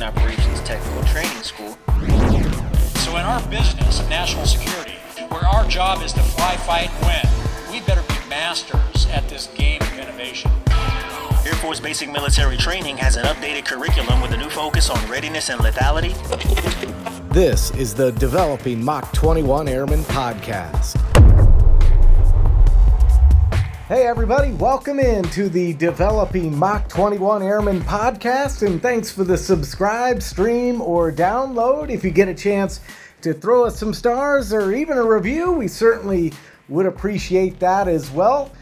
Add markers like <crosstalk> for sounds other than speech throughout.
Aviation Operations Technical Training School. So, in our business of national security, where our job is to fly, fight, win, we better be masters at this game of innovation. Air Force Basic Military Training has an updated curriculum with a new focus on readiness and lethality. This is the Developing Mach 21 Airmen podcast. Hey, everybody, welcome in to the Developing Mach 21 Airmen podcast, and thanks for the subscribe, stream, or download. If you get a chance to throw us some stars or even a review, we certainly would appreciate that as well.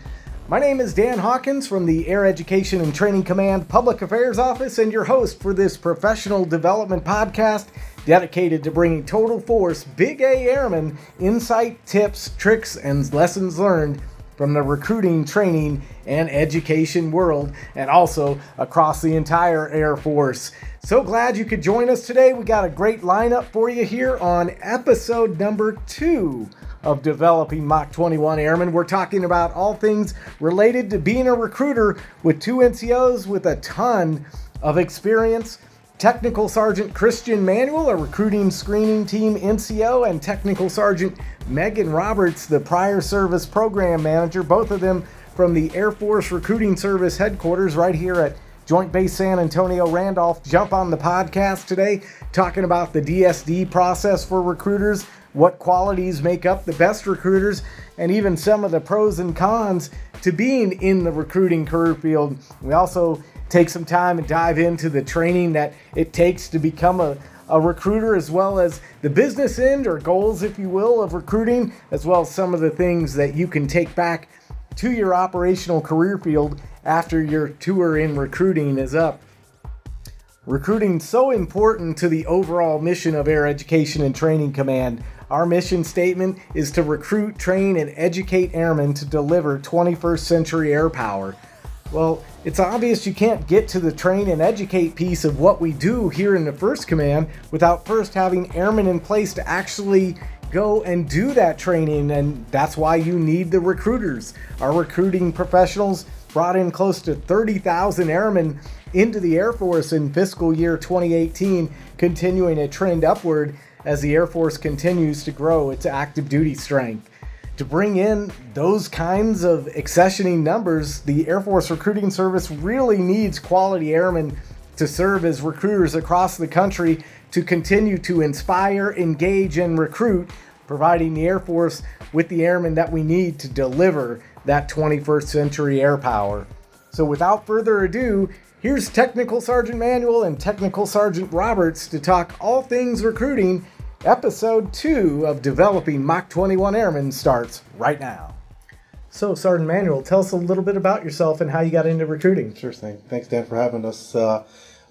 My name is Dan Hawkins from the Air Education and Training Command Public Affairs Office, and your host for this professional development podcast dedicated to bringing total force Big A Airmen insight, tips, tricks, and lessons learned from the recruiting, training, and education world, and also across the entire Air Force. So glad you could join us today. We got a great lineup for you here on episode number two of Developing Mach 21 Airmen. We're talking about all things related to being a recruiter with two NCOs with a ton of experience Technical Sergeant Christian Manuel, a recruiting screening team NCO, and Technical Sergeant Meagan Roberts, the prior service program manager, both of them from the Air Force Recruiting Service headquarters right here at Joint Base San Antonio Randolph. Jump on the podcast today talking about the DSD process for recruiters, what qualities make up the best recruiters, and even some of the pros and cons to being in the recruiting career field. We also take some time and dive into the training that it takes to become a, a recruiter, as well as the business end or goals, if you will, of recruiting, as well as some of the things that you can take back to your operational career field after your tour in recruiting is up. Recruiting so important to the overall mission of Air Education and Training Command. Our mission statement is to recruit, train, and educate airmen to deliver 21st century air power. Well, it's obvious you can't get to the train and educate piece of what we do here in the First Command without first having airmen in place to actually go and do that training, and that's why you need the recruiters. Our recruiting professionals brought in close to 30,000 airmen into the Air Force in fiscal year 2018, continuing a trend upward as the Air Force continues to grow its active duty strength to bring in those kinds of accessioning numbers, the Air Force Recruiting Service really needs quality airmen to serve as recruiters across the country to continue to inspire, engage, and recruit, providing the Air Force with the airmen that we need to deliver that 21st century air power. So, without further ado, here's Technical Sergeant Manuel and Technical Sergeant Roberts to talk all things recruiting Episode 2 of Developing Mach 21 Airmen starts right now. So, Sergeant Manuel, tell us a little bit about yourself and how you got into recruiting. Sure thing. Thanks, Dan, for having us. Uh,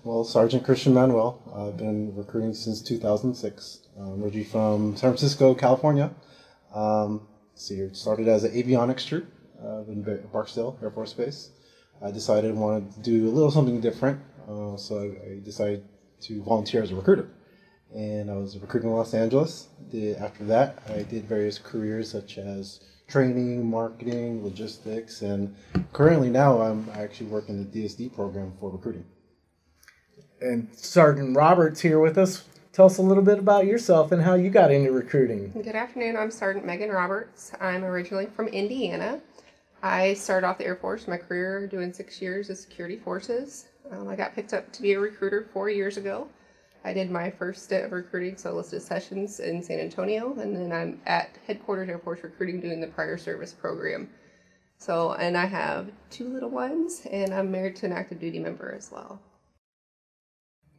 well, Sergeant Christian Manuel. I've been recruiting since 2006. I'm originally from San Francisco, California. Um, see, started as an avionics troop uh, in Barksdale Air Force Base. I decided I wanted to do a little something different, uh, so I, I decided to volunteer as a recruiter and I was recruiting in Los Angeles. Did, after that, I did various careers such as training, marketing, logistics, and currently now I'm actually working the DSD program for recruiting. And Sergeant Roberts here with us. Tell us a little bit about yourself and how you got into recruiting. Good afternoon. I'm Sergeant Meagan Roberts. I'm originally from Indiana. I started off the Air Force, my career doing six years of security forces. Um, I got picked up to be a recruiter four years ago. I did my first stint of recruiting so solicited sessions in San Antonio, and then I'm at headquarters Air Force Recruiting doing the prior service program. So, and I have two little ones, and I'm married to an active duty member as well.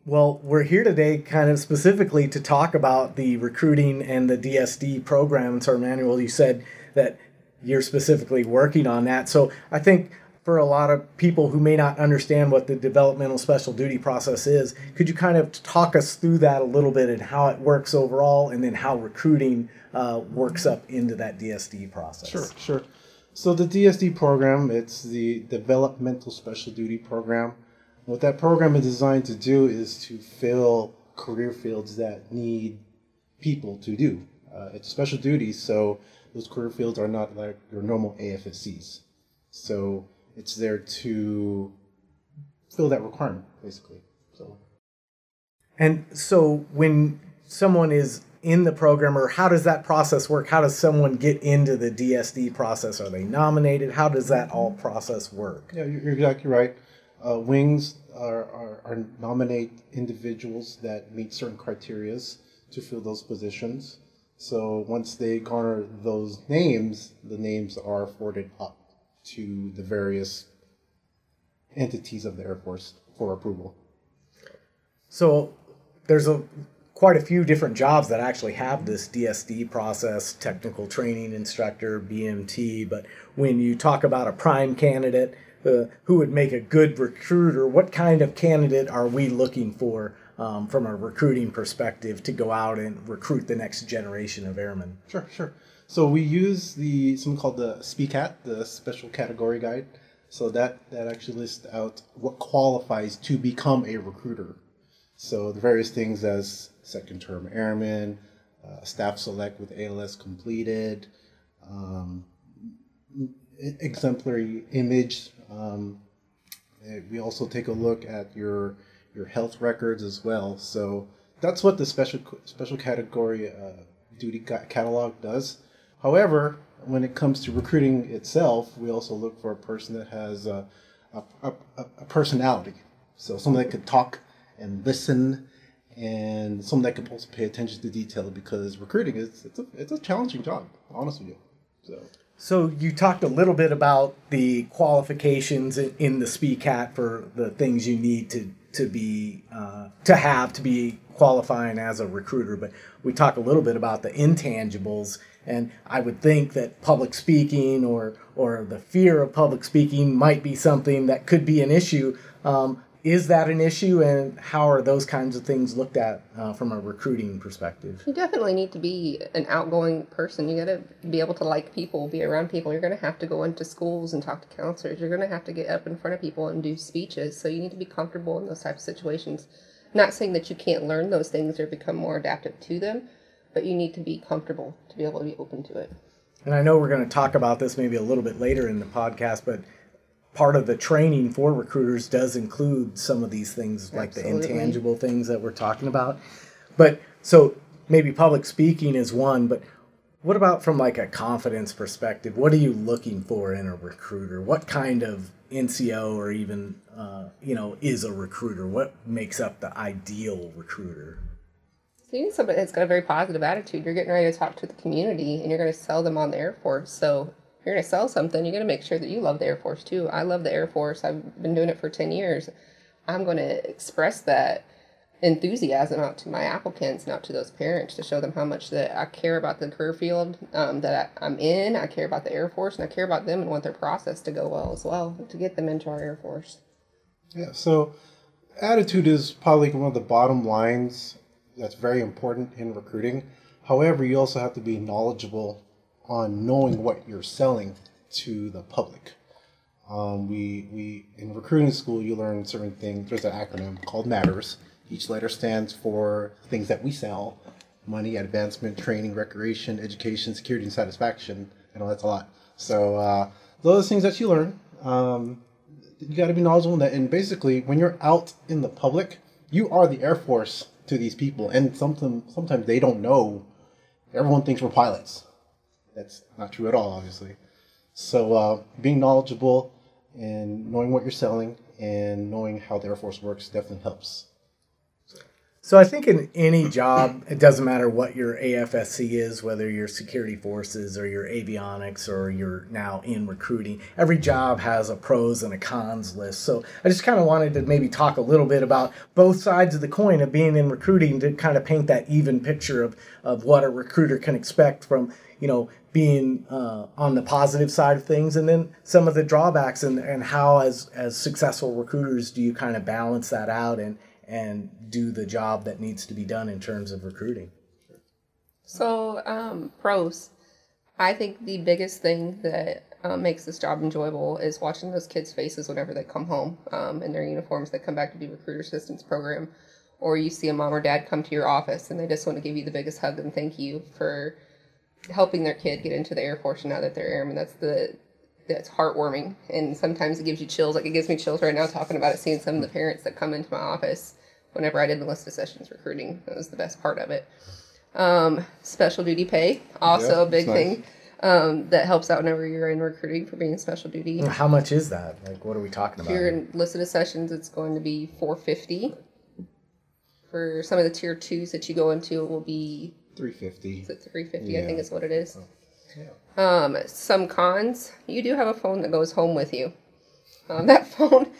Well, we're here today kind of specifically to talk about the recruiting and the DSD program. So, Manuel, you said that you're specifically working on that. So I think for a lot of people who may not understand what the developmental special duty process is, could you kind of talk us through that a little bit and how it works overall, and then how recruiting uh, works up into that DSD process? Sure, sure. So the DSD program, it's the developmental special duty program. What that program is designed to do is to fill career fields that need people to do. Uh, it's special duties, so those career fields are not like your normal AFSCs. So it's there to fill that requirement, basically. So. And so when someone is in the program, or how does that process work? How does someone get into the DSD process? Are they nominated? How does that all process work? Yeah, you're exactly right. Uh, wings are, are, are, nominate individuals that meet certain criterias to fill those positions. So once they garner those names, the names are forwarded up to the various entities of the Air Force for approval. So there's a quite a few different jobs that actually have this DSD process, technical training instructor, BMT. But when you talk about a prime candidate uh, who would make a good recruiter, what kind of candidate are we looking for um, from a recruiting perspective to go out and recruit the next generation of airmen? Sure, sure. So we use the something called the SPCAT, the Special Category Guide. So that that actually lists out what qualifies to become a recruiter. So the various things as second term airman, uh, staff select with ALS completed, um, exemplary image. Um, we also take a look at your your health records as well. So that's what the special special category uh, duty catalog does. However, when it comes to recruiting itself, we also look for a person that has a, a, a, a personality. So someone that could talk and listen and someone that can also pay attention to detail because recruiting is it's a, it's a challenging job honestly so so you talked a little bit about the qualifications in the SPCAT for the things you need to to be uh, to have to be qualifying as a recruiter, but we talk a little bit about the intangibles, and I would think that public speaking or or the fear of public speaking might be something that could be an issue. Um, is that an issue and how are those kinds of things looked at uh, from a recruiting perspective? You definitely need to be an outgoing person. You got to be able to like people be around people. You're going to have to go into schools and talk to counselors. You're going to have to get up in front of people and do speeches. So you need to be comfortable in those types of situations. Not saying that you can't learn those things or become more adaptive to them but you need to be comfortable to be able to be open to it. And i know we're going to talk about this maybe a little bit later in the podcast but part of the training for recruiters does include some of these things like Absolutely. the intangible things that we're talking about. But so maybe public speaking is one but what about from like a confidence perspective? What are you looking for in a recruiter? What kind of nco or even uh, you know is a recruiter? What makes up the ideal recruiter? So you need somebody that's got a very positive attitude you're getting ready to talk to the community and you're going to sell them on the air force. So you're going to sell something, you're going to make sure that you love the Air Force too. I love the Air Force. I've been doing it for 10 years. I'm going to express that enthusiasm out to my applicants and out to those parents to show them how much that I care about the career field um, that I, am in. I care about the Air Force and I care about them and want their process to go well as well to get them into our Air Force. Yeah, so attitude is probably one of the bottom lines that's very important in recruiting. However, you also have to be knowledgeable on knowing what you're selling to the public. Um, we, we in recruiting school you learn certain things. There's an acronym called MATTERS. Each letter stands for things that we sell: money, advancement, training, recreation, education, security, and satisfaction. I know that's a lot. So uh, those things that you learn. Um, you got to be knowledgeable in that. And basically, when you're out in the public, you are the Air Force to these people, and sometimes sometimes they don't know. Everyone thinks we're pilots that's not true at all, obviously. So uh, being knowledgeable and knowing what you're selling and knowing how the Air Force works definitely helps. So I think in any job, it doesn't matter what your AFSC is, whether you're security forces or your avionics or you're now in recruiting. Every job has a pros and a cons list. So I just kind of wanted to maybe talk a little bit about both sides of the coin of being in recruiting to kind of paint that even picture of, of what a recruiter can expect from, you know, being uh, on the positive side of things and then some of the drawbacks and, and how as as successful recruiters do you kind of balance that out and and do the job that needs to be done in terms of recruiting? So um, pros. I think the biggest thing that um, makes this job enjoyable is watching those kids faces whenever they come home um, in their uniforms they come back to do recruiter assistance program or you see a mom or dad come to your office and they just want to give you the biggest hug and thank you for helping their kid get into the Air Force now that they're airmen. That's the that's heartwarming, and sometimes it gives you chills. Like it gives me chills right now talking about it, seeing some of the parents that come into my office whenever I did the enlisted accessions recruiting. That was the best part of it. Um, special duty pay, also Yeah, a big nice. thing um, that helps out whenever you're in recruiting for being special duty. How much is that? Like, what are we talking about? If you're here? enlisted accessions, it's going to be 450. For some of the tier twos that you go into, it will be 350. is it 350 I think Yeah. is what it is. Yeah. Um, some cons, you do have a phone that goes home with you. Um, <laughs> that phone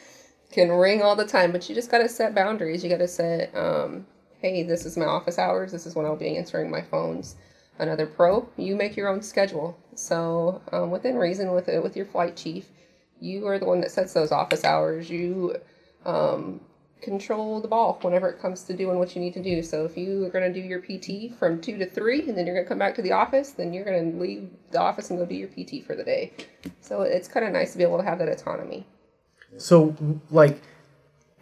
can ring all the time, but you just got to set boundaries. You got to set, um, hey, this is my office hours. This is when I'll be answering my phones. Another pro, you make your own schedule. So um, within reason, with it, with your flight chief, you are the one that sets those office hours. You um, control the ball whenever it comes to doing what you need to do. So if you are going to do your PT from two to three, and then you're going to come back to the office, then you're going to leave the office and go do your PT for the day. So it's kind of nice to be able to have that autonomy. So, like,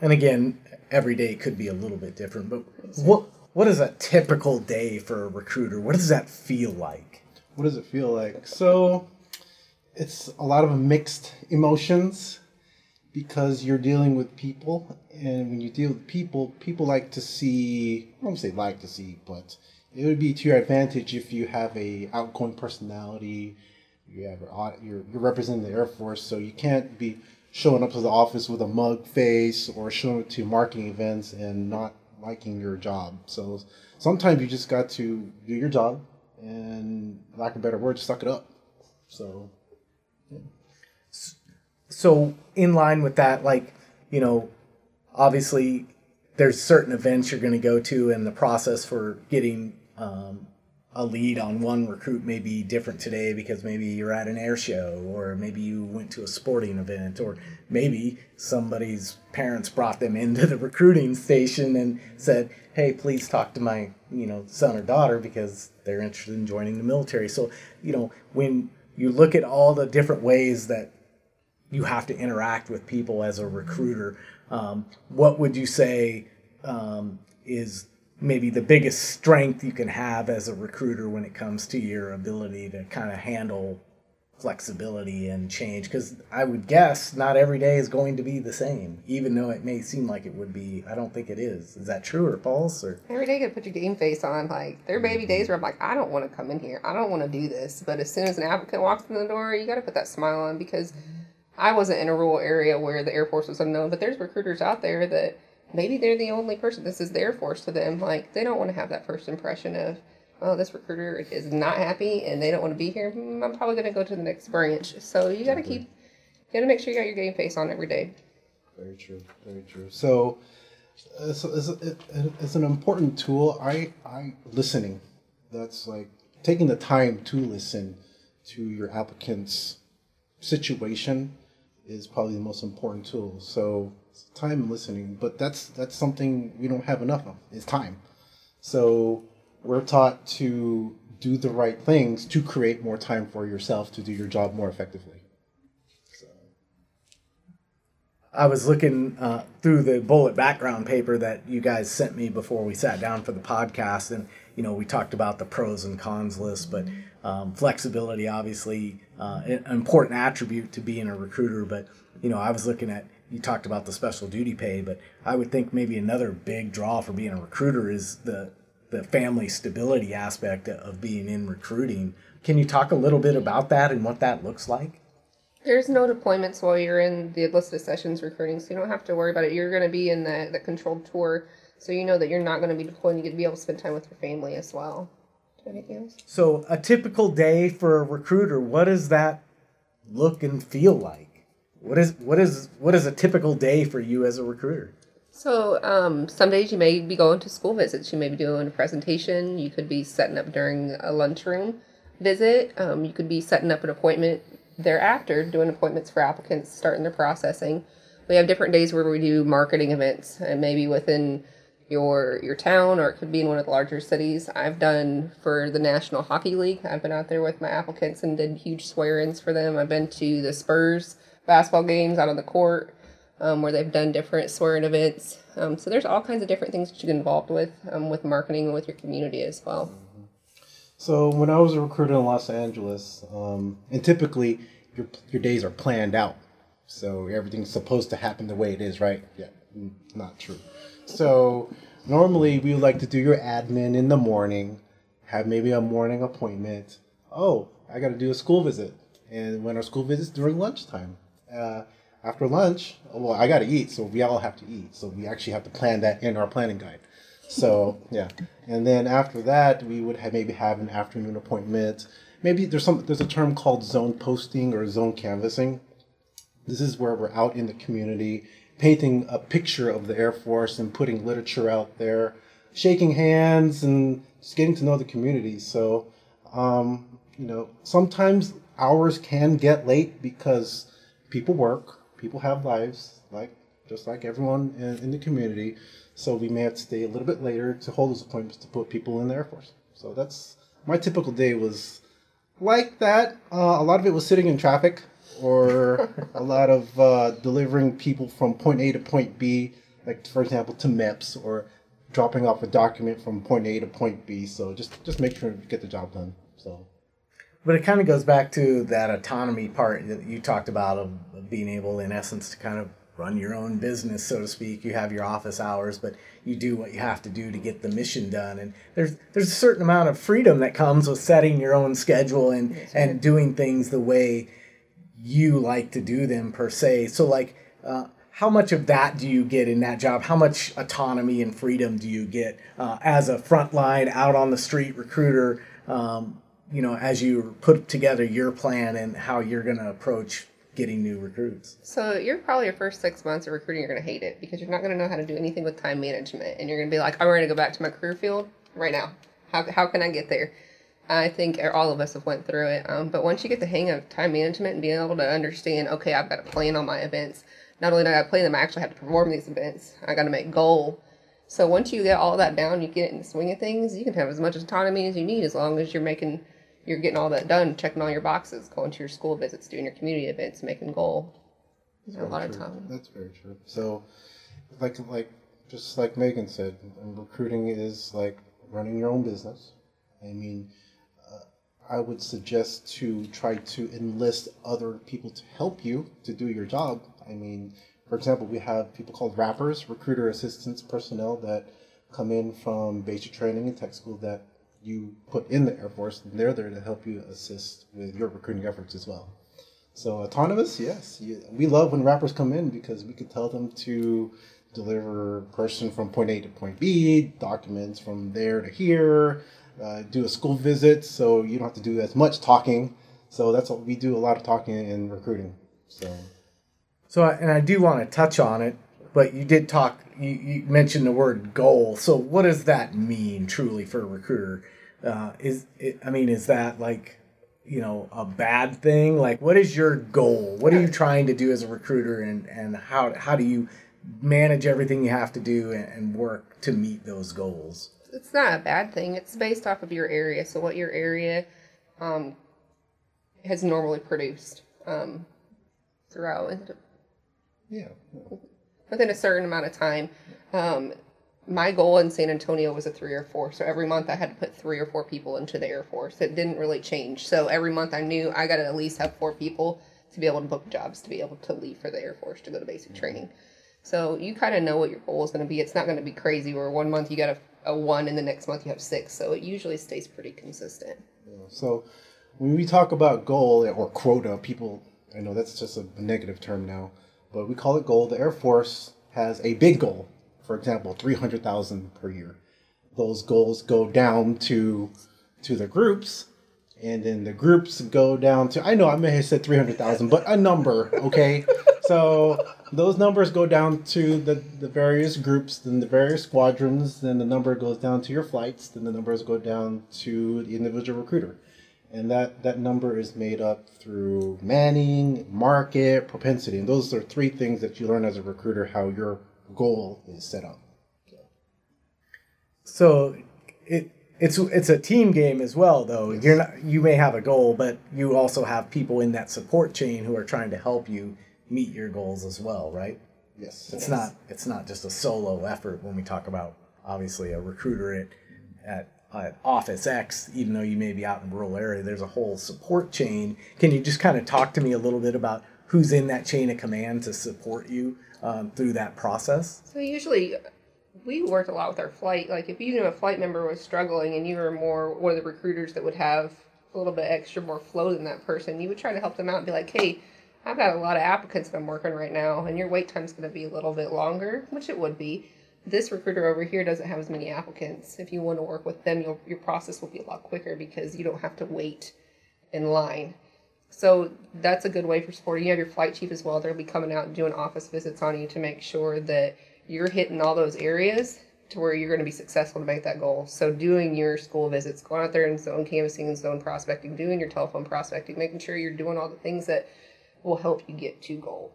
and again, every day could be a little bit different, but what what is a typical day for a recruiter? What does that feel like? What does it feel like? So, it's a lot of mixed emotions because you're dealing with people, and when you deal with people, people like to see. I don't say like to see, but it would be to your advantage if you have a outgoing personality. You have you're, you're representing the Air Force, so you can't be showing up to the office with a mug face or showing up to marketing events and not liking your job. So sometimes you just got to do your job and, lack of a better word, suck it up. So So, in line with that, like, you know, obviously there's certain events you're going to go to, and the process for getting um, a lead on one recruit may be different today because maybe you're at an air show, or maybe you went to a sporting event, or maybe somebody's parents brought them into the recruiting station and said, "Hey, please talk to my, you know, son or daughter because they're interested in joining the military." So, you know, when you look at all the different ways that you have to interact with people as a recruiter. Um, what would you say um, is maybe the biggest strength you can have as a recruiter when it comes to your ability to kind of handle flexibility and change? Because I would guess not every day is going to be the same, even though it may seem like it would be. I don't think it is. Is that true or false? Or Every day you got to put your game face on. Like, there may be days where I'm like, I don't want to come in here. I don't want to do this. But as soon as an applicant walks in the door, you got to put that smile on because I wasn't in a rural area where the Air Force was unknown, but there's recruiters out there that maybe they're the only person. This is the Air Force to them. Like, they don't want to have that first impression of, oh, this recruiter is not happy and they don't want to be here. Hmm, I'm probably going to go to the next branch. So you got to keep, you got to make sure you got your game face on every day. Very true. Very true. So, uh, so it's, it, it's an important tool. I, I listening. That's like taking the time to listen to your applicant's situation is probably the most important tool. So, time and listening. But that's that's something we don't have enough of. Is time. So we're taught to do the right things to create more time for yourself to do your job more effectively. I was looking uh, through the bullet background paper that you guys sent me before we sat down for the podcast, and you know we talked about the pros and cons list, but um, flexibility obviously uh, an important attribute to being a recruiter. But you know I was looking at you talked about the special duty pay, but I would think maybe another big draw for being a recruiter is the the family stability aspect of being in recruiting. Can you talk a little bit about that and what that looks like? There's no deployments while you're in the enlisted accessions recruiting, so you don't have to worry about it. You're going to be in the, the controlled tour, so you know that you're not going to be deployed. You get to be able to spend time with your family as well. Do you have anything else? So, a typical day for a recruiter, what does that look and feel like? What is what is what is a typical day for you as a recruiter? So, um, some days you may be going to school visits. You may be doing a presentation. You could be setting up during a lunchroom visit. Um, you could be setting up an appointment thereafter, doing appointments for applicants, starting their processing. We have different days where we do marketing events, and maybe within your your town, or it could be in one of the larger cities. I've done for the National Hockey League. I've been out there with my applicants and did huge swear-ins for them. I've been to the Spurs basketball games out on the court um, where they've done different swearing events. Um, so there's all kinds of different things that you get involved with um, with marketing and with your community as well. So when I was a recruiter in Los Angeles, um, and typically your your days are planned out, so everything's supposed to happen the way it is, right? Yeah, Mm, Not true. So normally we would like to do your admin in the morning, have maybe a morning appointment. Oh, I got to do a school visit, and when our school visits during lunchtime. Uh, after lunch, well, I got to eat, so we all have to eat. So we actually have to plan that in our planning guide. So yeah, and then after that, we would have maybe have an afternoon appointment. Maybe there's some there's a term called zone posting or zone canvassing. This is where we're out in the community, painting a picture of the Air Force and putting literature out there, shaking hands and just getting to know the community. So, um, you know, sometimes hours can get late because people work, people have lives, like just like everyone in, in the community. So we may have to stay a little bit later to hold those appointments to put people in the Air Force. So that's my typical day was like that. Uh, a lot of it was sitting in traffic or a lot of uh, delivering people from point A to point B, like for example to MEPS or dropping off a document from point A to point B. So just just make sure to get the job done. So But it kind of goes back to that autonomy part that you talked about of, of being able, in essence, to kind of run your own business, so to speak. You have your office hours, but you do what you have to do to get the mission done. And there's there's a certain amount of freedom that comes with setting your own schedule and and doing things the way you like to do them per se. So like. Uh, how much of that do you get in that job? How much autonomy and freedom do you get uh, as a frontline, out on the street recruiter? Um, you know, as you put together your plan and how you're going to approach getting new recruits. So you're probably your first six months of recruiting, you're gonna hate it because you're not gonna know how to do anything with time management, and you're gonna be like, I'm ready to go back to my career field right now. How how can I get there? I think all of us have went through it. Um, but once you get the hang of time management and being able to understand, okay, I've got to plan on my events. Not only do I got to plan them, I actually have to perform these events. I got to make goal. So once you get all that down, you get in the swing of things. You can have as much autonomy as you need, as long as you're making, you're getting all that done, checking all your boxes, going to your school visits, doing your community events, making goal. a lot of time. That's very true. So, like like just like Meagan said, recruiting is like running your own business. I mean, I would suggest to try to enlist other people to help you to do your job. I mean, for example, we have people called RAPers, recruiter assistance personnel that come in from basic training and tech school that you put in the Air Force, and they're there to help you assist with your recruiting efforts as well. So autonomous, yes. We love when RAPers come in because we could tell them to deliver person from point A to point B, documents from there to here, uh, do a school visit, so you don't have to do as much talking. So that's what we do a lot of talking in recruiting. So So, I- and I do want to touch on it, but you did talk, you, you mentioned the word goal. So, what does that mean truly for a recruiter? Uh, is it, I mean, is that like, you know, a bad thing? Like, what is your goal? What are you trying to do as a recruiter, and and how how do you manage everything you have to do and, and work to meet those goals? It's not a bad thing. It's based off of your area. So what your area um, has normally produced um, throughout yeah, within a certain amount of time. Um, my goal in San Antonio was a three or four. So every month I had to put three or four people into the Air Force. It didn't really change. So every month I knew I got to at least have four people to be able to book jobs, to be able to leave for the Air Force to go to basic training. So you kind of know what your goal is going to be. It's not going to be crazy where one month you got a, a one and the next month you have six. So it usually stays pretty consistent. So when we talk about goal or quota, people, I know that's just a negative term now, but we call it goal. The Air Force has a big goal, for example, 300,000 per year. Those goals go down to to the groups, and then the groups go down to I know I may have said 300,000, but a number, okay? <laughs> so those numbers go down to the, the various groups, then the various squadrons, then the number goes down to your flights, then the numbers go down to the individual recruiter. And that, that number is made up through manning, market, propensity. And those are three things that you learn as a recruiter how your goal is set up. So it it's it's a team game as well though. You're not you may have a goal, but you also have people in that support chain who are trying to help you meet your goals as well, right? Yes. It's not it's not just a solo effort when we talk about obviously a recruiter at at, at Office X, even though you may be out in a rural area, there's a whole support chain. Can you just kind of talk to me a little bit about who's in that chain of command to support you um, through that process? So usually we worked a lot with our flight. Like if you knew a flight member was struggling and you were more one of the recruiters that would have a little bit extra more flow than that person, you would try to help them out and be like, hey, I've got a lot of applicants that I'm working right now, and your wait time's going to be a little bit longer, which it would be. This recruiter over here doesn't have as many applicants. If you want to work with them, your process will be a lot quicker because you don't have to wait in line. So that's a good way for supporting. You have your flight chief as well. They'll be coming out and doing office visits on you to make sure that you're hitting all those areas to where you're going to be successful to make that goal. So doing your school visits, going out there and zone canvassing and zone prospecting, doing your telephone prospecting, making sure you're doing all the things that will help you get to goal.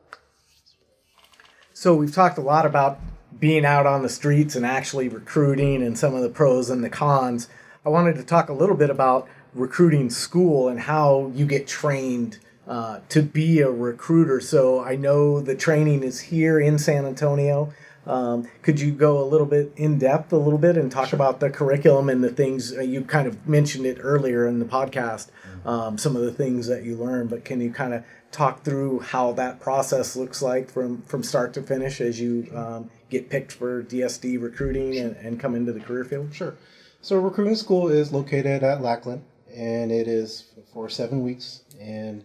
So we've talked a lot about being out on the streets and actually recruiting and some of the pros and the cons. I wanted to talk a little bit about recruiting school and how you get trained uh, to be a recruiter. So I know the training is here in San Antonio. Um, could you go a little bit in depth, a little bit, and talk about the curriculum and the things uh, you kind of mentioned it earlier in the podcast? Um, some of the things that you learned, but can you kind of talk through how that process looks like from from start to finish as you um, get picked for DSD recruiting and, and come into the career field? Sure. So recruiting school is located at Lackland, and it is for seven weeks, and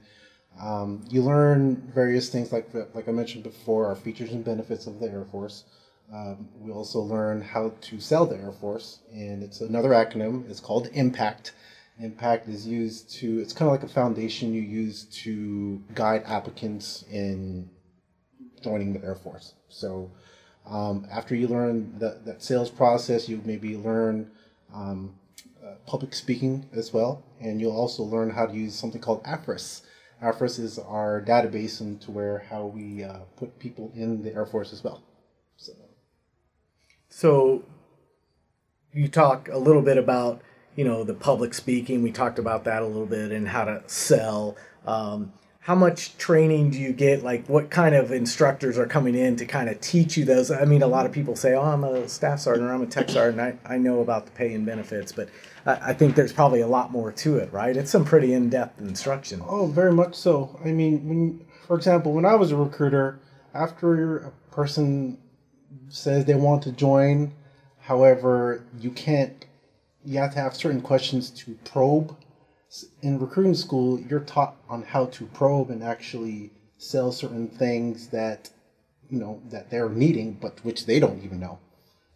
um, you learn various things like like I mentioned before, our features and benefits of the Air Force. Um, we also learn how to sell the Air Force, and it's another acronym. It's called IMPACT. IMPACT is used to. It's kind of like a foundation you use to guide applicants in joining the Air Force. So um, after you learn that, that sales process, you maybe learn um, uh, public speaking as well, and you'll also learn how to use something called AFRIS. AFRIS is our database into where how we uh, put people in the Air Force as well. So, so you talk a little bit about you know the public speaking. We talked about that a little bit and how to sell. Um, how much training do you get? Like, what kind of instructors are coming in to kind of teach you those? I mean, a lot of people say, "Oh, I'm a staff sergeant or I'm a tech sergeant. I, I know about the pay and benefits," but I, I think there's probably a lot more to it, right? It's some pretty in-depth instruction. Oh, very much so. I mean, when, for example, when I was a recruiter, after a person says they want to join, however, you can't. You have to have certain questions to probe in recruiting school, you're taught on how to probe and actually sell certain things that you know that they're needing, but which they don't even know.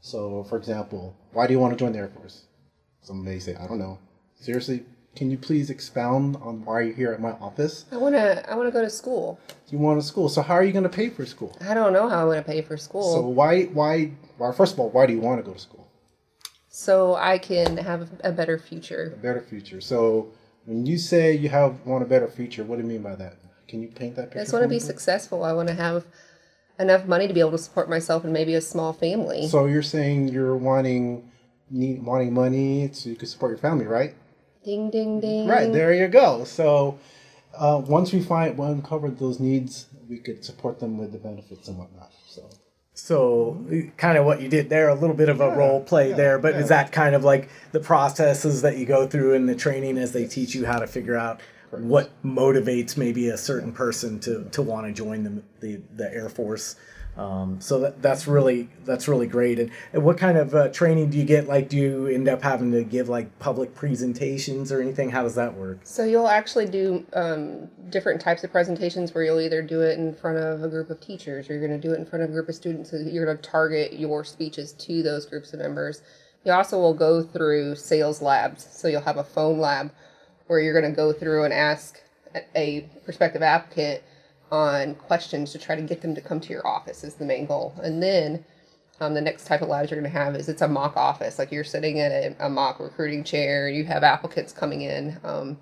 So, for example, why do you want to join the Air Force? Some may say, I don't know. Seriously, can you please expound on why you're here at my office? I wanna I wanna go to school. You want to school, so how are you going to pay for school? I don't know how I'm gonna pay for school. So why why why first of all, why do you want to go to school? So I can have a better future. A better future. So when you say you have want a better future, what do you mean by that? Can you paint that picture? I just want to be successful. I want to have enough money to be able to support myself and maybe a small family. So you're saying you're wanting need wanting money so you can support your family, right? ding ding ding. Right there you go. So uh, once we find we uncover those needs, we could support them with the benefits and whatnot. So So, mm-hmm. kind of what you did there, a little bit of a role play there, but is that kind of like the processes that you go through in the training as they teach you how to figure out what motivates maybe a certain person to, to want to join the, the, the Air Force? Um, so that, that's really that's really great. And, and what kind of uh, training do you get? Like, do you end up having to give like public presentations or anything? How does that work? So you'll actually do um, different types of presentations where you'll either do it in front of a group of teachers or you're going to do it in front of a group of students. So you're going to target your speeches to those groups of members. You also will go through sales labs. So you'll have a phone lab where you're going to go through and ask a- a prospective applicant on questions to try to get them to come to your office is the main goal. And then um, the next type of labs you're going to have is it's a mock office. Like you're sitting at a, a mock recruiting chair, you have applicants coming in. Um,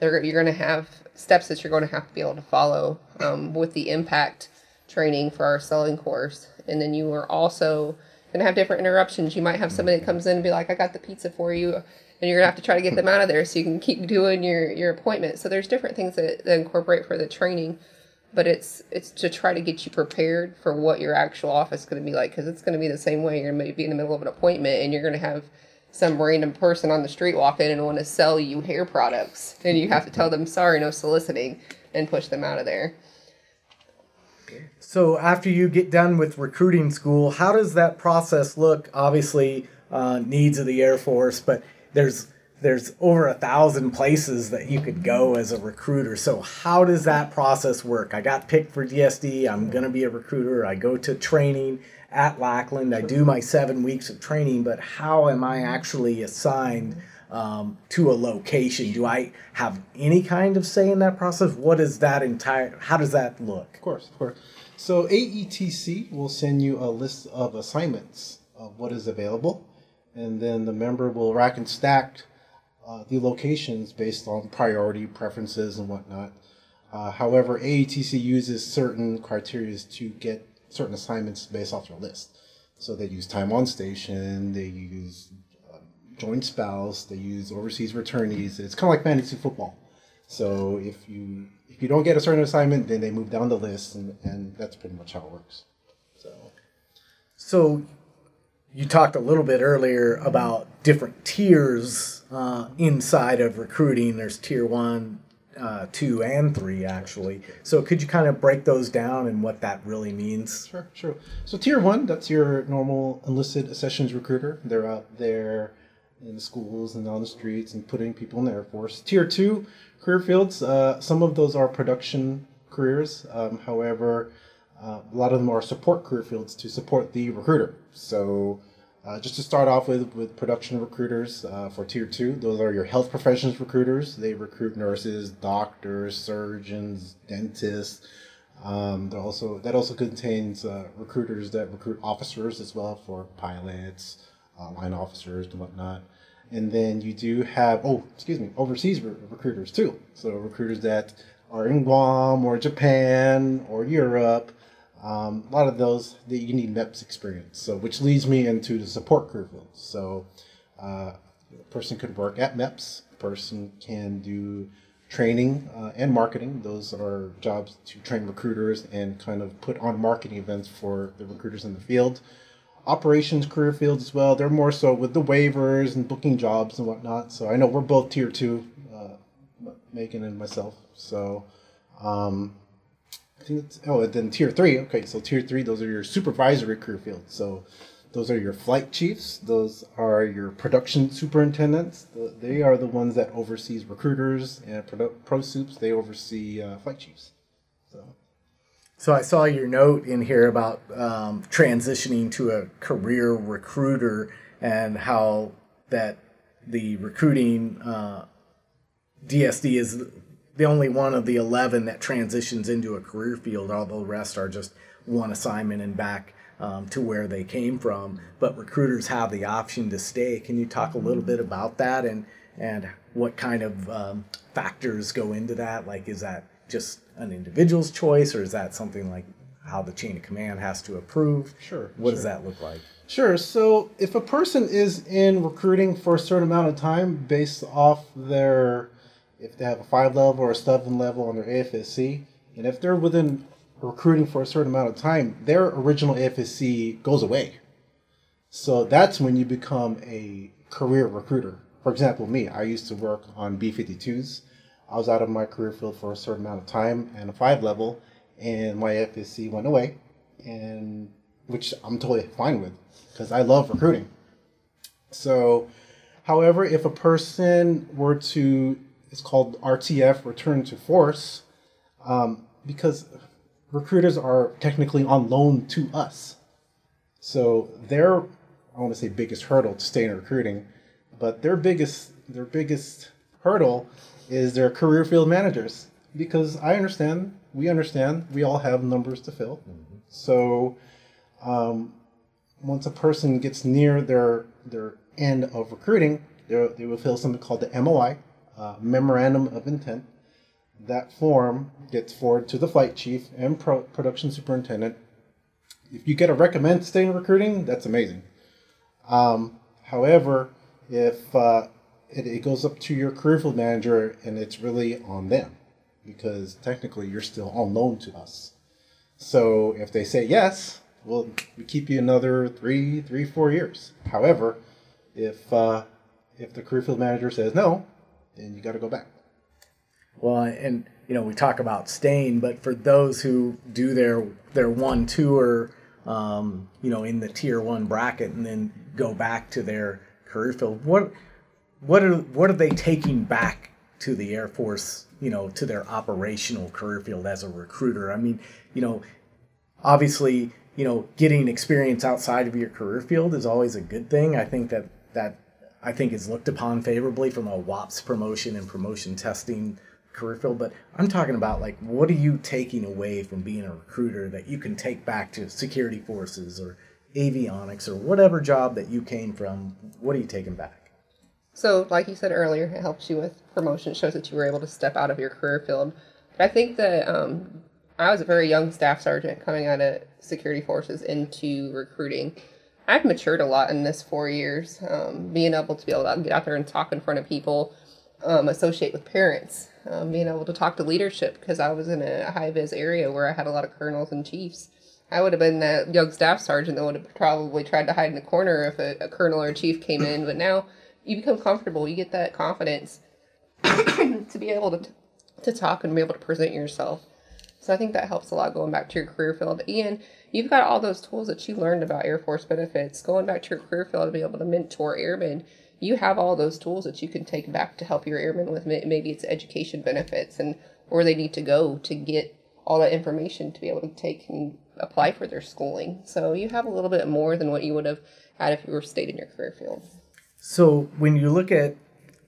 you're going to have steps that you're going to have to be able to follow um, with the impact training for our selling course. And then you are also going to have different interruptions. You might have somebody that comes in and be like, I got the pizza for you. And you're going to have to try to get them out of there so you can keep doing your, your appointment. So there's different things that, that incorporate for the training but it's it's to try to get you prepared for what your actual office is going to be like because it's going to be the same way. You're going to be in the middle of an appointment and you're going to have some random person on the street walk in and want to sell you hair products. And you have to tell them sorry no soliciting and push them out of there. So after you get done with recruiting school, how does that process look? Obviously, uh, needs of the Air Force, but there's there's over a thousand places that you could go as a recruiter. So how does that process work? I got picked for DSD. I'm gonna be a recruiter. I go to training at Lackland. I do my seven weeks of training, but how am I actually assigned? Um, to a location. Do I have any kind of say in that process? What is that entire? How does that look? Of course, of course. So AETC will send you a list of assignments of what is available, and then the member will rack and stack uh, the locations based on priority preferences and whatnot. Uh, however, AETC uses certain criteria to get certain assignments based off your list. So they use time on station, they use joint spouse. They use overseas returnees. It's kind of like fantasy football. So if you if you don't get a certain assignment, then they move down the list, and, and that's pretty much how it works. So, so you talked a little bit earlier about different tiers uh, inside of recruiting. There's tier one, uh, two, and three actually. So could you kind of break those down and what that really means? Sure, sure. So tier one, that's your normal enlisted accessions recruiter. They're out there in the schools and on the streets and putting people in the Air Force. Tier two career fields, uh, some of those are production careers. Um, however, uh, a lot of them are support career fields to support the recruiter. So, uh, just to start off with, with production recruiters uh, for tier two, those are your health professions recruiters. They recruit nurses, doctors, surgeons, dentists. Um, also that also contains uh, recruiters that recruit officers as well for pilots, uh, line officers and whatnot. And then you do have, oh, excuse me, overseas re- recruiters too. So recruiters that are in Guam or Japan or Europe. Um, a lot of those that you need MEPS experience. So which leads me into the support career field. So uh, a person could work at MEPS. A person can do training uh, and marketing. Those are jobs to train recruiters and kind of put on marketing events for the recruiters in the field operations career fields as well. They're more so with the waivers and booking jobs and whatnot. So I know we're both tier two, uh, Meagan and myself. So um, I think oh, and then tier three. Okay, so tier three, those are your supervisory career fields. So those are your flight chiefs. Those are your production superintendents. They are the ones that oversees recruiters and pro, pro supes. They oversee uh, flight chiefs. So. So I saw your note in here about um, transitioning to a career recruiter and how that the recruiting uh, DSD is the only one of the 11 that transitions into a career field, all the rest are just one assignment and back um, to where they came from. But recruiters have the option to stay. Can you talk a little bit about that and, and what kind of um, factors go into that? Like, is that just an individual's choice, or is that something like how the chain of command has to approve? Sure. What sure. does that look like? Sure. So if a person is in recruiting for a certain amount of time based off their, if they have a five level or a seven level on their AFSC, and if they're within recruiting for a certain amount of time, their original AFSC goes away. So that's when you become a career recruiter. For example, me, I used to work on B 52s I was out of my career field for a certain amount of time and a five level, and my FSC went away, and which I'm totally fine with because I love recruiting. So, however, if a person were to, it's called RTF, return to force, um, because recruiters are technically on loan to us. So their, I want to say biggest hurdle to stay in recruiting, but their biggest, their biggest hurdle is their career field managers because I understand, we understand, we all have numbers to fill. Mm-hmm. So um, once a person gets near their their end of recruiting, they will fill something called the MOI, uh, Memorandum of Intent. That form gets forwarded to the flight chief and pro- production superintendent. If you get a recommend stay in recruiting, that's amazing. Um, however, if uh, it, it goes up to your career field manager and it's really on them because technically you're still unknown to us. So if they say yes, well, we keep you another three, three, four years. However, if uh, if the career field manager says no, then you got to go back. Well, and you know we talk about staying, but for those who do their their one tour, um, you know, in the tier one bracket, and then go back to their career field, what what are what are they taking back to the Air Force? You know, to their operational career field as a recruiter. I mean, you know, obviously, you know, getting experience outside of your career field is always a good thing. I think that that I think is looked upon favorably from a WAPS promotion and promotion testing career field. But I'm talking about like what are you taking away from being a recruiter that you can take back to security forces or avionics or whatever job that you came from? What are you taking back? So, like you said earlier, it helps you with promotion. It shows that you were able to step out of your career field. But I think that um, I was a very young staff sergeant coming out of security forces into recruiting. I've matured a lot in this four years, um, being able to be able to get out there and talk in front of people, um, associate with parents, um, being able to talk to leadership because I was in a high vis area where I had a lot of colonels and chiefs. I would have been that young staff sergeant that would have probably tried to hide in the corner if a, a colonel or a chief came in. But now you become comfortable, you get that confidence <coughs> to be able to to talk and be able to present yourself. So I think that helps a lot going back to your career field. And you've got all those tools that you learned about Air Force benefits, going back to your career field to be able to mentor airmen. You have all those tools that you can take back to help your airmen with maybe it's education benefits and where they need to go to get all that information to be able to take and apply for their schooling. So you have a little bit more than what you would have had if you were stayed in your career field. So when you look at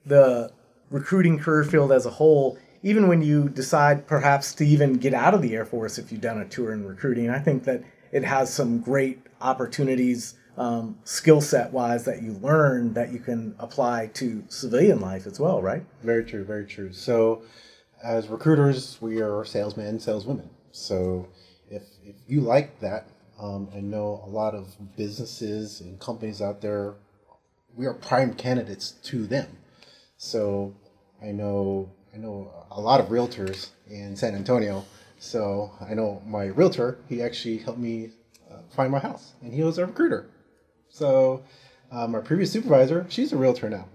the recruiting career field as a whole, even when you decide perhaps to even get out of the Air Force if you've done a tour in recruiting, I think that it has some great opportunities, um, skill set wise, that you learn that you can apply to civilian life as well, right? Very true, very true. So, as recruiters, we are salesmen, saleswomen. So, if, if you like that um, and know a lot of businesses and companies out there, we are prime candidates to them. So, I know I know a lot of realtors in San Antonio. So I know my realtor, he actually helped me uh, find my house, and he was a recruiter. So uh, my previous supervisor, she's a realtor now.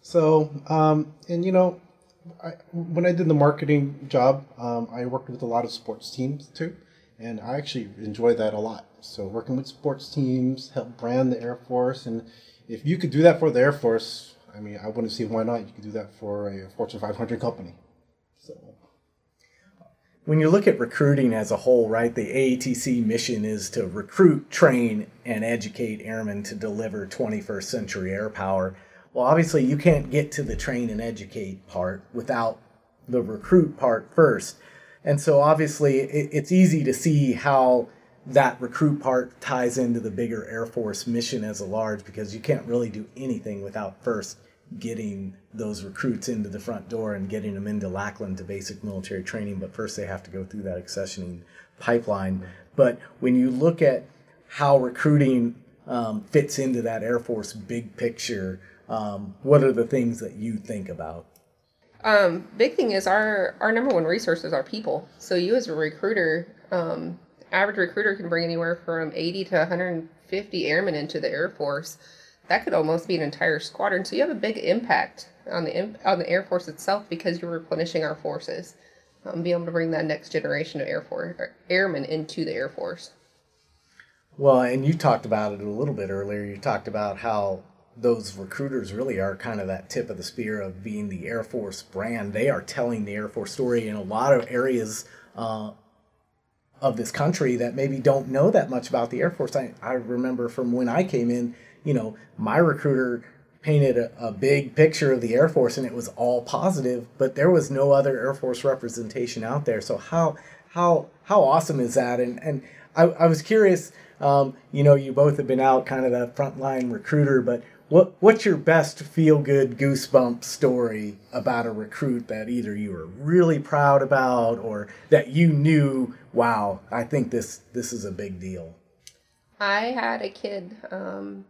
So, um, and you know, I, when I did the marketing job, um, I worked with a lot of sports teams too, and I actually enjoyed that a lot. So working with sports teams, help brand the Air Force, and if you could do that for the Air Force, I mean, I wouldn't see why not. You could do that for a Fortune 500 company. So, when you look at recruiting as a whole, right, the AETC mission is to recruit, train, and educate airmen to deliver 21st century air power. Well, obviously, you can't get to the train and educate part without the recruit part first. And so, obviously, it's easy to see how that recruit part ties into the bigger Air Force mission as a large because you can't really do anything without first getting those recruits into the front door and getting them into Lackland to basic military training. But first, they have to go through that accessioning pipeline. But when you look at how recruiting um, fits into that Air Force big picture, um, what are the things that you think about? Um, big thing is our our number one resource is our people. So you as a recruiter, um, average recruiter can bring anywhere from 80 to 150 airmen into the Air Force that could almost be an entire squadron. So you have a big impact on the on the Air Force itself because you're replenishing our forces, um, be able to bring that next generation of Air Force airmen into the Air Force. Well, and you talked about it a little bit earlier. You talked about how those recruiters really are kind of that tip of the spear of being the Air Force brand. They are telling the Air Force story in a lot of areas uh, of this country that maybe don't know that much about the Air Force. I, I remember from when I came in, you know, my recruiter painted a, a, big picture of the Air Force and it was all positive, but there was no other Air Force representation out there. So how how how awesome is that? And and I, I was curious, um, you know, you both have been out kind of the frontline recruiter, but what what's your best feel good goosebump story about a recruit that either you were really proud about or that you knew, wow, I think this this is a big deal. I had a kid um,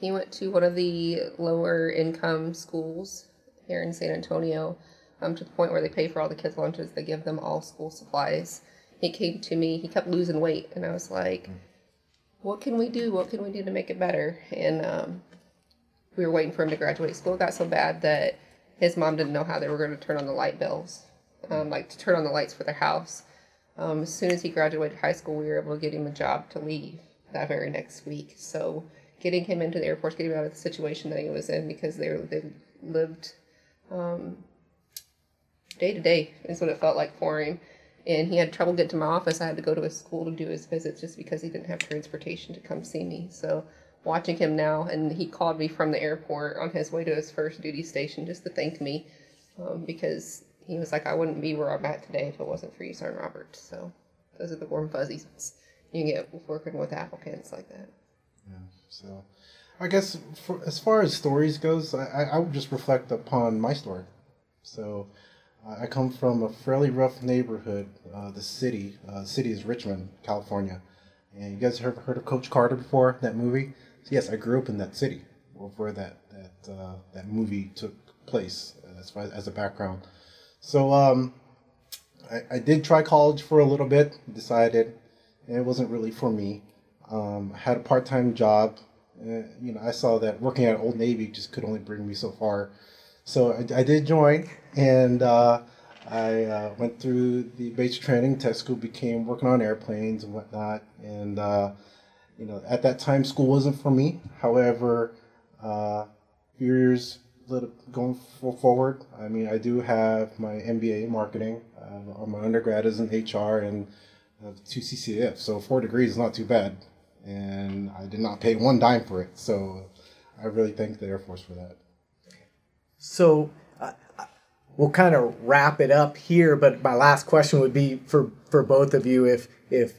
he went to one of the lower income schools here in San Antonio, um, to the point where they pay for all the kids' lunches. They give them all school supplies. He came to me. He kept losing weight, and I was like, "What can we do? What can we do to make it better?" And um, we were waiting for him to graduate school. It got so bad that his mom didn't know how they were going to turn on the light bills. um, like to turn on the lights for their house. Um, as soon as he graduated high school, we were able to get him a job to leave that very next week. So getting him into the Air Force, getting him out of the situation that he was in because they were, they lived um, day to day is what it felt like for him. And he had trouble getting to my office. I had to go to his school to do his visits just because he didn't have transportation to come see me. So watching him now, and he called me from the airport on his way to his first duty station just to thank me um, because he was like, I wouldn't be where I'm at today if it wasn't for you, Sergeant Robert. So those are the warm fuzzies you get working with applicants like that. Yeah. So, I guess for, as far as stories goes, I, I would just reflect upon my story. So, I come from a fairly rough neighborhood. Uh, the city, uh, the city is Richmond, California. And you guys have heard of Coach Carter before? That movie? So yes, I grew up in that city, where that that uh, that movie took place as far as a background. So um, I, I did try college for a little bit. Decided it wasn't really for me. Um, I had a part time job. Uh, you know, I saw that working at Old Navy just could only bring me so far. So I, I did join, and uh, I uh, went through the basic training. Tech school became working on airplanes and whatnot. And uh, you know, at that time, school wasn't for me. However, uh, years going forward, I mean, I do have my MBA in marketing. Uh, my undergrad is in HR and uh, two CCAF, so four degrees is not too bad. And I did not pay one dime for it, so I really thank the Air Force for that. So we'll kind of wrap it up here, but my last question would be for for both of you: if if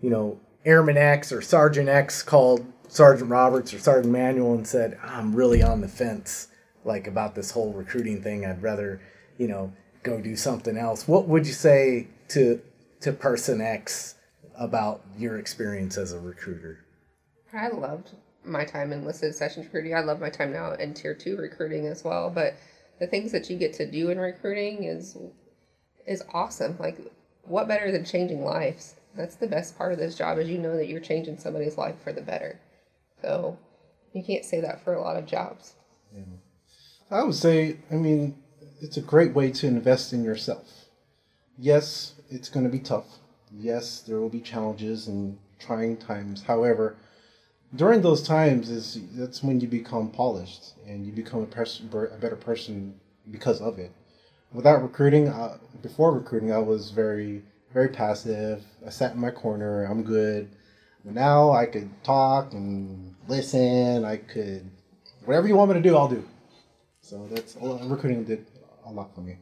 you know Airman X or Sergeant X called Sergeant Roberts or Sergeant Manuel and said, "I'm really on the fence, like about this whole recruiting thing. I'd rather, you know, go do something else." What would you say to to Person X about your experience as a recruiter? I loved my time enlisted accessions recruiting. I love my time now in tier two recruiting as well. But the things that you get to do in recruiting is is awesome. Like what better than changing lives? That's the best part of this job is you know that you're changing somebody's life for the better. So you can't say that for a lot of jobs. Yeah. I would say, I mean, it's a great way to invest in yourself. Yes, it's going to be tough. Yes, there will be challenges and trying times. However, during those times is that's when you become polished and you become a, person, a better person because of it. Without recruiting, uh, before recruiting, I was very very passive. I sat in my corner. I'm good. But now I could talk and listen. I could whatever you want me to do, I'll do. So that's recruiting did a lot for me.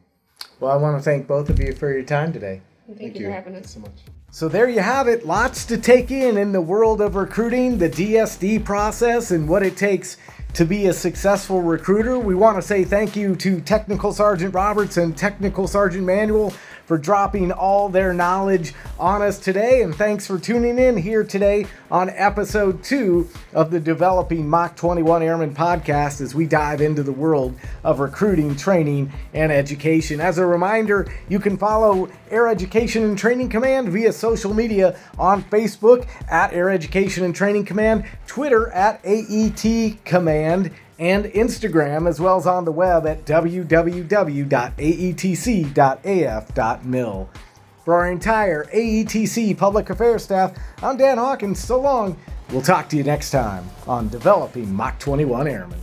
Well, I want to thank both of you for your time today. Thank, Thank you, you for having us so much. So there you have it. Lots to take in in the world of recruiting, the DSD process, and what it takes to be a successful recruiter. We want to say thank you to Technical Sergeant Roberts and Technical Sergeant Manuel for dropping all their knowledge on us today. And thanks for tuning in here today on episode two of the Developing Mach 21 Airmen podcast as we dive into the world of recruiting, training, and education. As a reminder, you can follow Air Education and Training Command via social media on Facebook at Air Education and Training Command, Twitter at AET Command and Instagram, as well as on the web at www.aetc.af.mil. For our entire AETC public affairs staff, I'm Dan Hawkins. So long. We'll talk to you next time on Developing Mach 21 Airmen.